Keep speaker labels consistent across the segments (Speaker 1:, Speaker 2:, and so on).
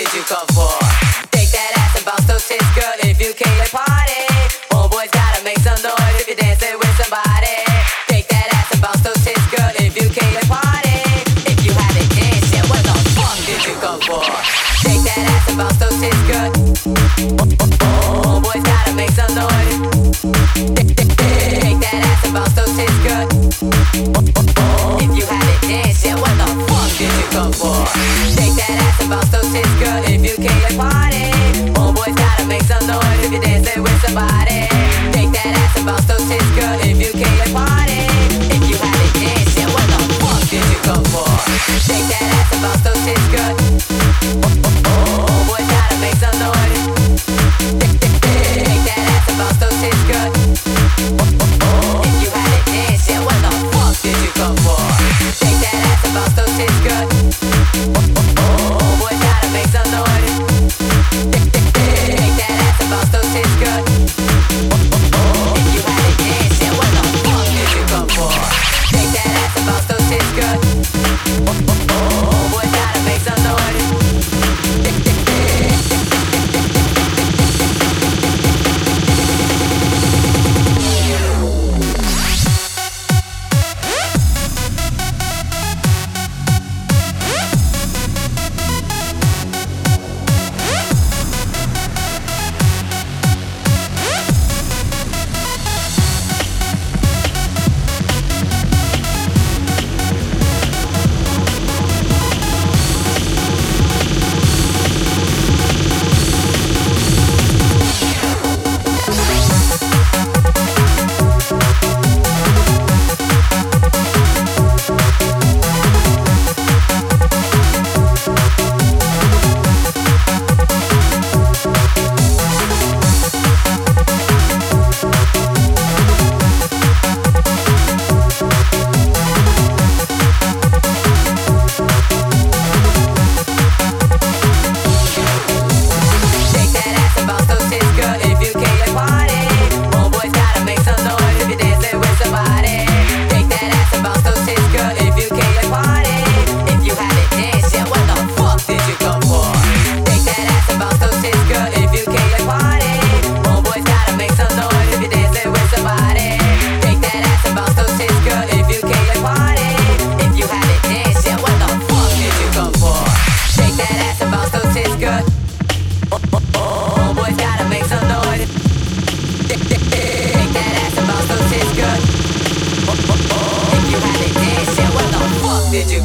Speaker 1: did you come for? Oh, boys gotta make some noise.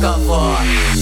Speaker 1: up for?